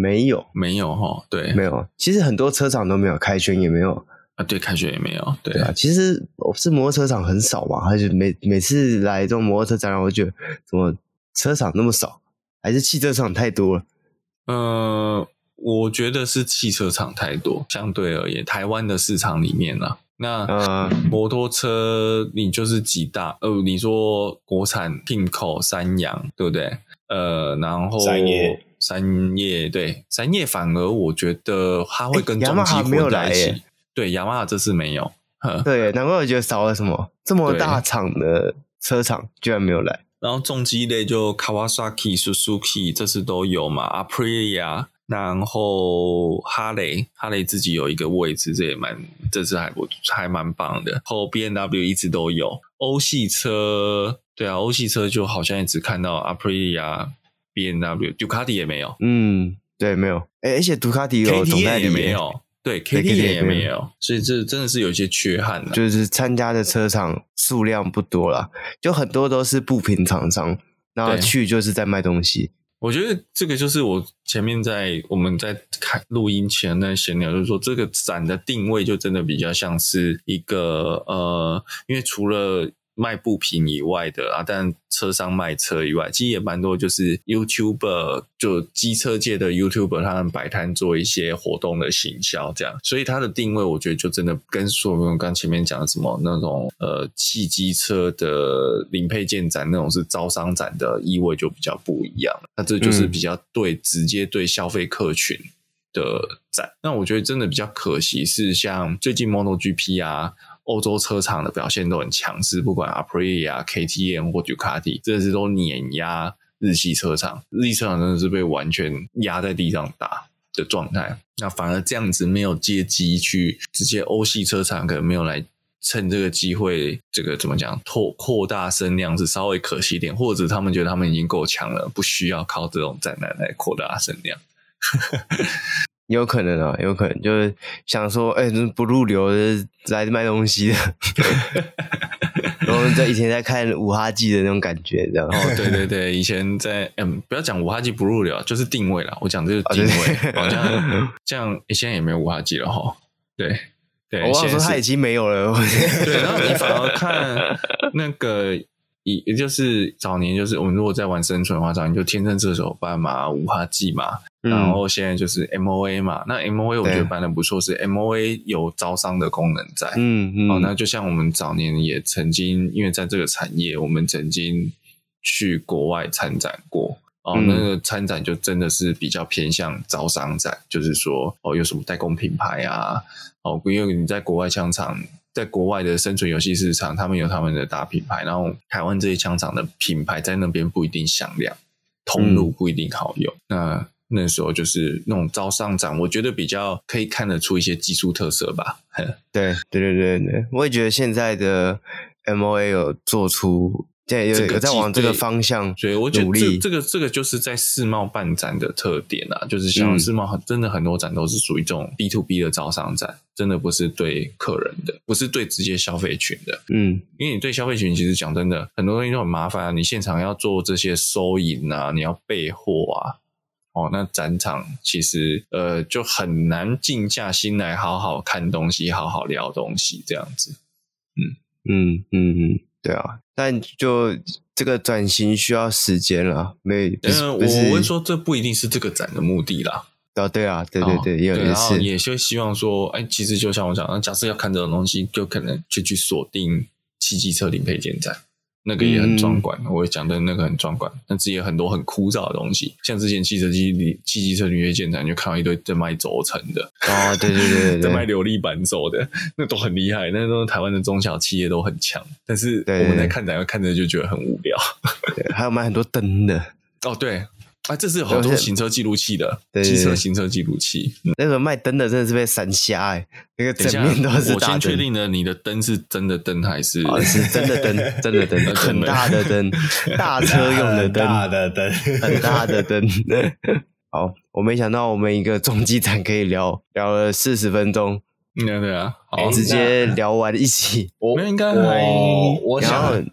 没有，没有哈，对，没有。其实很多车厂都没有，开圈也没有啊，对，凯旋也没有，对，对啊。其实是摩托车厂很少嘛，而且每每次来这种摩托车展览，我觉得怎么车厂那么少，还是汽车厂太多了？嗯、呃。我觉得是汽车厂太多，相对而言，台湾的市场里面呢、啊，那摩托车你就是几大，呃，你说国产进口三洋，对不对？呃，然后三叶，三叶，对，三叶反而我觉得它会跟重机混在一起，对，雅马哈这次没有，对，难怪我觉得少了什么，这么大厂的车厂居然没有来，然后重机类就 Kawasaki、Suzuki 这次都有嘛，Aprilia。然后哈雷，哈雷自己有一个位置，这也蛮，这次还不还蛮棒的。后 B N W 一直都有。欧系车，对啊，欧系车就好像一直看到 Aprilia、B N W、杜卡迪也没有，嗯，对，没有，哎，而且杜卡迪有总代理也没有，对，KTM 也没有，所以这真的是有一些缺憾的，就是参加的车厂数量不多了，就很多都是不平厂商，然后去就是在卖东西。我觉得这个就是我前面在我们在开录音前那闲聊，就是说这个展的定位就真的比较像是一个呃，因为除了。卖布品以外的啊，但车商卖车以外，其实也蛮多，就是 YouTuber 就机车界的 YouTuber，他们摆摊做一些活动的行销，这样，所以它的定位，我觉得就真的跟说我们刚前面讲的什么那种呃汽机车的零配件展那种是招商展的意味就比较不一样。那这就是比较对、嗯、直接对消费客群的展。那我觉得真的比较可惜是像最近 MotoGP 啊。欧洲车厂的表现都很强势，不管 Aprilia、KTM 或 Ducati，这是都碾压日系车厂。日系车厂真的是被完全压在地上打的状态。那反而这样子没有接机去直接欧系车厂可能没有来趁这个机会，这个怎么讲拓扩大声量是稍微可惜一点，或者他们觉得他们已经够强了，不需要靠这种展览来扩大声量。有可能啊，有可能就是想说，哎、欸，不入流的来卖东西的，然后在以前在看五哈机的那种感觉，这样。哦，对对对，以前在嗯，不要讲五哈机不入流，就是定位了。我讲就是定位，好像、哦、这样，现在也没有五哈机了哈。对对，我说他已经没有了。对，然后你反而 看那个。也也就是早年，就是我们如果在玩生存的话，早年就天生射手斑马，五哈机嘛，嗯、然后现在就是 M O A 嘛。那 M O A 我觉得办的不错，是 M O A 有招商的功能在。嗯嗯。哦，那就像我们早年也曾经，因为在这个产业，我们曾经去国外参展过。哦，那个参展就真的是比较偏向招商展，就是说哦，有什么代工品牌啊？哦，因为你在国外枪厂。在国外的生存游戏市场，他们有他们的大品牌，然后台湾这些枪厂的品牌在那边不一定响亮，通路不一定好用。嗯、那那时候就是那种招商展，我觉得比较可以看得出一些技术特色吧。对对对对对，我也觉得现在的 MOA 有做出对，有有在往这个方向所以我觉得这这个这个就是在世贸办展的特点啊，就是像世贸很真的很多展都是属于这种 B to B 的招商展，真的不是对客人的，不是对直接消费群的。嗯，因为你对消费群其实讲真的，很多东西都很麻烦啊，你现场要做这些收银啊，你要备货啊，哦，那展场其实呃就很难静下心来好好看东西，好好聊东西这样子。嗯嗯嗯嗯。对啊，但就这个转型需要时间了，没，嗯，我会说这不一定是这个展的目的啦。啊，对啊，对对对，也、有、也是，也就希望说，哎，其实就像我讲，那假设要看这种东西，就可能就去锁定七机车零配件展。那个也很壮观，嗯、我讲的那个很壮观，但是也很多很枯燥的东西，像之前汽车机里汽机车履约建材，就看到一堆在卖轴承的，哦，对对对，对，在 卖流力扳手的，那都很厉害，那都是台湾的中小企业都很强，但是我们在看展，看着就觉得很无聊。对，还有卖很多灯的，哦，对。啊，这是有很多行车记录器的，机车行车记录器。那个卖灯的真的是被闪瞎哎，那个整面都是。我先确定了，你的灯是真的灯还是？是真的灯，真的灯，很大的灯，大车用的灯，大的灯，很大的灯。好，我没想到我们一个重机展可以聊聊了四十分钟。对对啊，好，直接 聊完一起。我应该我我想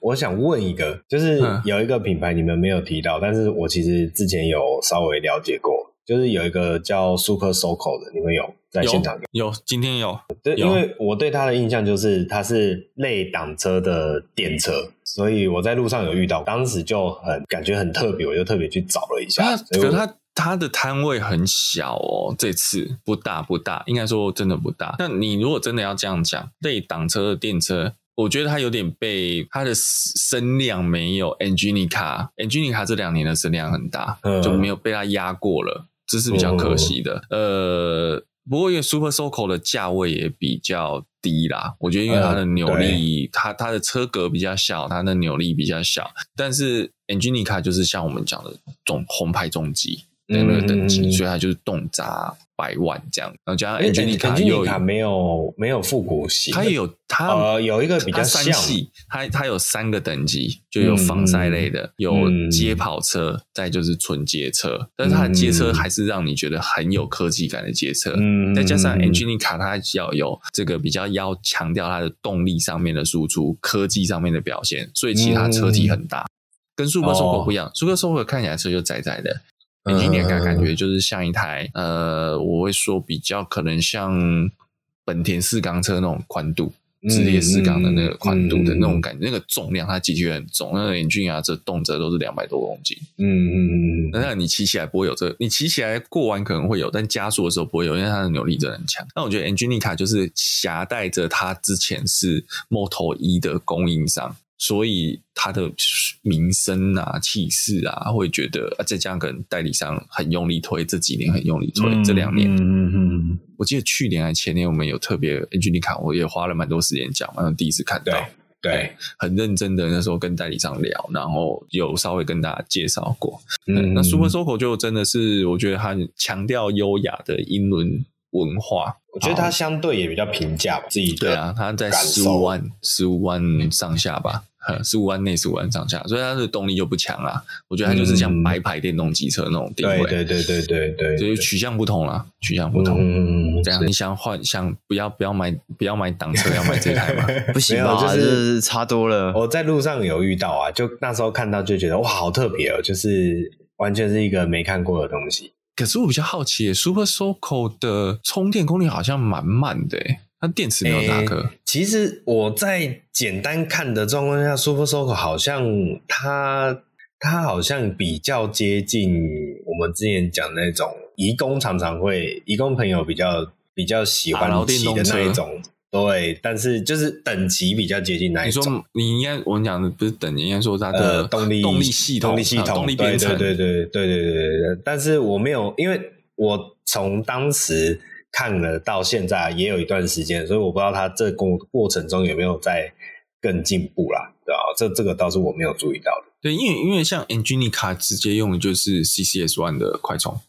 我想问一个，就是有一个品牌你们没有提到，但是我其实之前有稍微了解过，就是有一个叫 Super Soco 的，你们有在现场有？有，今天有。对，因为我对他的印象就是他是类挡车的电车，所以我在路上有遇到，当时就很感觉很特别，我就特别去找了一下。可是它。它的摊位很小哦，这次不大不大，应该说真的不大。那你如果真的要这样讲，类挡车的电车，我觉得它有点被它的声量没有 Angelica，Angelica 这两年的声量很大，嗯、就没有被它压过了，这是比较可惜的。嗯、呃，不过因为 Super Soco 的价位也比较低啦，我觉得因为它的扭力，嗯、它它的车格比较小，它的扭力比较小，但是 Angelica 就是像我们讲的这种红牌重机。那个等级，嗯、所以它就是动辄百万这样。然后加上 Angelica 没有没有复古系，它也有它呃有一个比较三系，它它有三个等级，就有防晒类的，嗯、有街跑车，嗯、再就是纯街车。但是它的街车还是让你觉得很有科技感的街车。嗯，再加上 Angelica 它要有这个比较要强调它的动力上面的输出，科技上面的表现，所以其他车体很大，嗯、跟 Super Soco 不一样。哦、Super Soco 看起来车就窄窄的。Angelica 感觉就是像一台呃，我会说比较可能像本田四缸车那种宽度，直列四缸的那个宽度的那种感觉，那个重量它的确很重，那个 Angelica 这动辄都是两百多公斤。嗯嗯嗯，那你骑起来不会有这个，你骑起来过弯可能会有，但加速的时候不会有，因为它的扭力真的很强。那我觉得 Angelica 就是夹带着它之前是 Moto 一的供应商。所以他的名声啊、气势啊，会觉得啊，再加上可能代理商很用力推，这几年很用力推，嗯、这两年，嗯嗯嗯，我记得去年还前年我们有特别 Angelica，我也花了蛮多时间讲，然后第一次看到，对，对。很认真的那时候跟代理商聊，然后有稍微跟大家介绍过。嗯，那 Super Soco 就真的是，我觉得他强调优雅的英伦文化，我觉得它相对也比较平价吧，自己对啊，它在十五万十五万上下吧。十五万内，十五万上下，所以它的动力就不强啊。我觉得它就是像白牌电动机车那种定位，对对对对对对，所以取向不同啦，取向不同。嗯，这样你想换，想不要不要买不要买挡车，要买这台吗？不行吧，就是差多了。我在路上有遇到啊，就那时候看到就觉得哇，好特别哦，就是完全是一个没看过的东西。可是我比较好奇，Super Soco 的充电功率好像蛮慢的诶。它电池没有大颗、欸。其实我在简单看的状况下，Super Soco 好像它它好像比较接近我们之前讲那种移工常常会移工朋友比较比较喜欢骑的那一种，对。但是就是等级比较接近那一种。你说你应该我们讲的不是等级，应该说它的动力动力系统、动力系统、动力编程，对对对对对对对。但是我没有，因为我从当时。看了到现在也有一段时间，所以我不知道他这过过程中有没有在更进步啦，对吧？这这个倒是我没有注意到的。对，因为因为像 Angelica 直接用的就是 CCS One 的快充，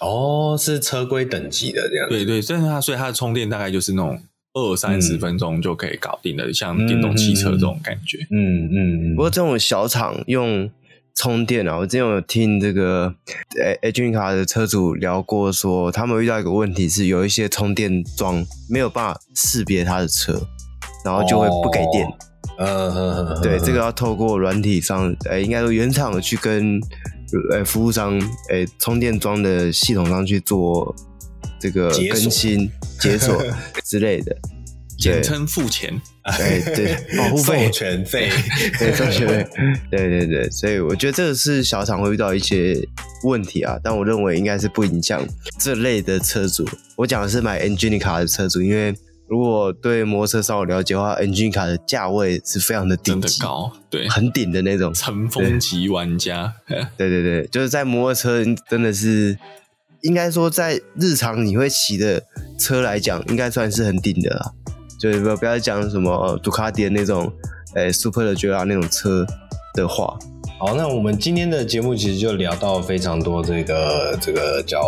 哦，是车规等级的这样子。对对，但是它所以它的充电大概就是那种二三十分钟就可以搞定的，嗯、像电动汽车这种感觉。嗯嗯。不过这种小厂用充电啊，我之前有听这个诶，H 卡的车主聊过说，说他们遇到一个问题是，有一些充电桩没有办法识别他的车，然后就会不给电。嗯嗯嗯。对，这个要透过软体上，诶，应该说原厂去跟诶服务商，诶充电桩的系统上去做。这个更新、解锁之类的，简称付钱，对对，保护费、授权费，对 授权费，对对对，所以我觉得这个是小厂会遇到一些问题啊，但我认为应该是不影响这类的车主。我讲的是买 Engine 的车主，因为如果对摩托车稍有了解的话，Engine 的价位是非常的顶级，高，对，很顶的那种，尘封级玩家，对对对，就是在摩托车真的是。应该说，在日常你会骑的车来讲，应该算是很顶的啦。就不要不要讲什么杜卡迪的那种，诶、，Super 的 Gra 那种车的话。好，那我们今天的节目其实就聊到非常多这个这个叫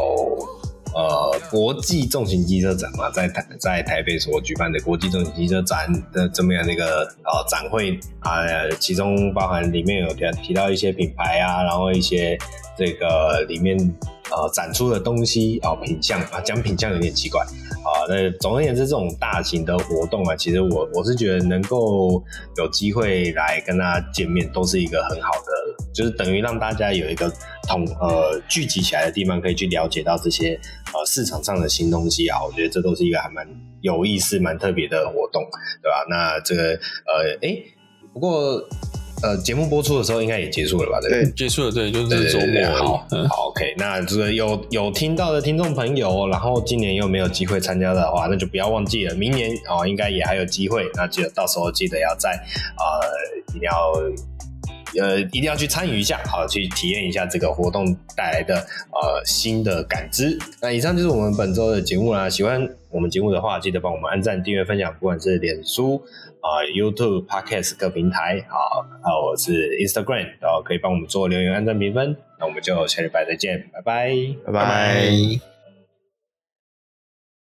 呃国际重型机车展嘛，在台在台北所举办的国际重型机车展的这么样的一个呃展会啊，其中包含里面有提提到一些品牌啊，然后一些这个里面。呃，展出的东西啊、哦，品相啊，讲品相有点奇怪啊。那总而言之，这种大型的活动啊，其实我我是觉得能够有机会来跟大家见面，都是一个很好的，就是等于让大家有一个同呃聚集起来的地方，可以去了解到这些呃市场上的新东西啊。我觉得这都是一个还蛮有意思、蛮特别的活动，对吧？那这个呃，哎，不过。呃，节目播出的时候应该也结束了吧？对，结束了，对，就是周末。好，嗯、好，OK。那这个有有听到的听众朋友，然后今年又没有机会参加的话，那就不要忘记了，明年啊、哦，应该也还有机会。那记得到时候记得要在呃，一定要呃，一定要去参与一下，好，去体验一下这个活动带来的呃新的感知。那以上就是我们本周的节目啦。喜欢我们节目的话，记得帮我们按赞、订阅、分享，不管是脸书。啊、YouTube、Podcast 各平台，好，那我是 Instagram，然后可以帮我们做留言、按赞、评分，那我们就下礼拜再见，拜拜，拜拜。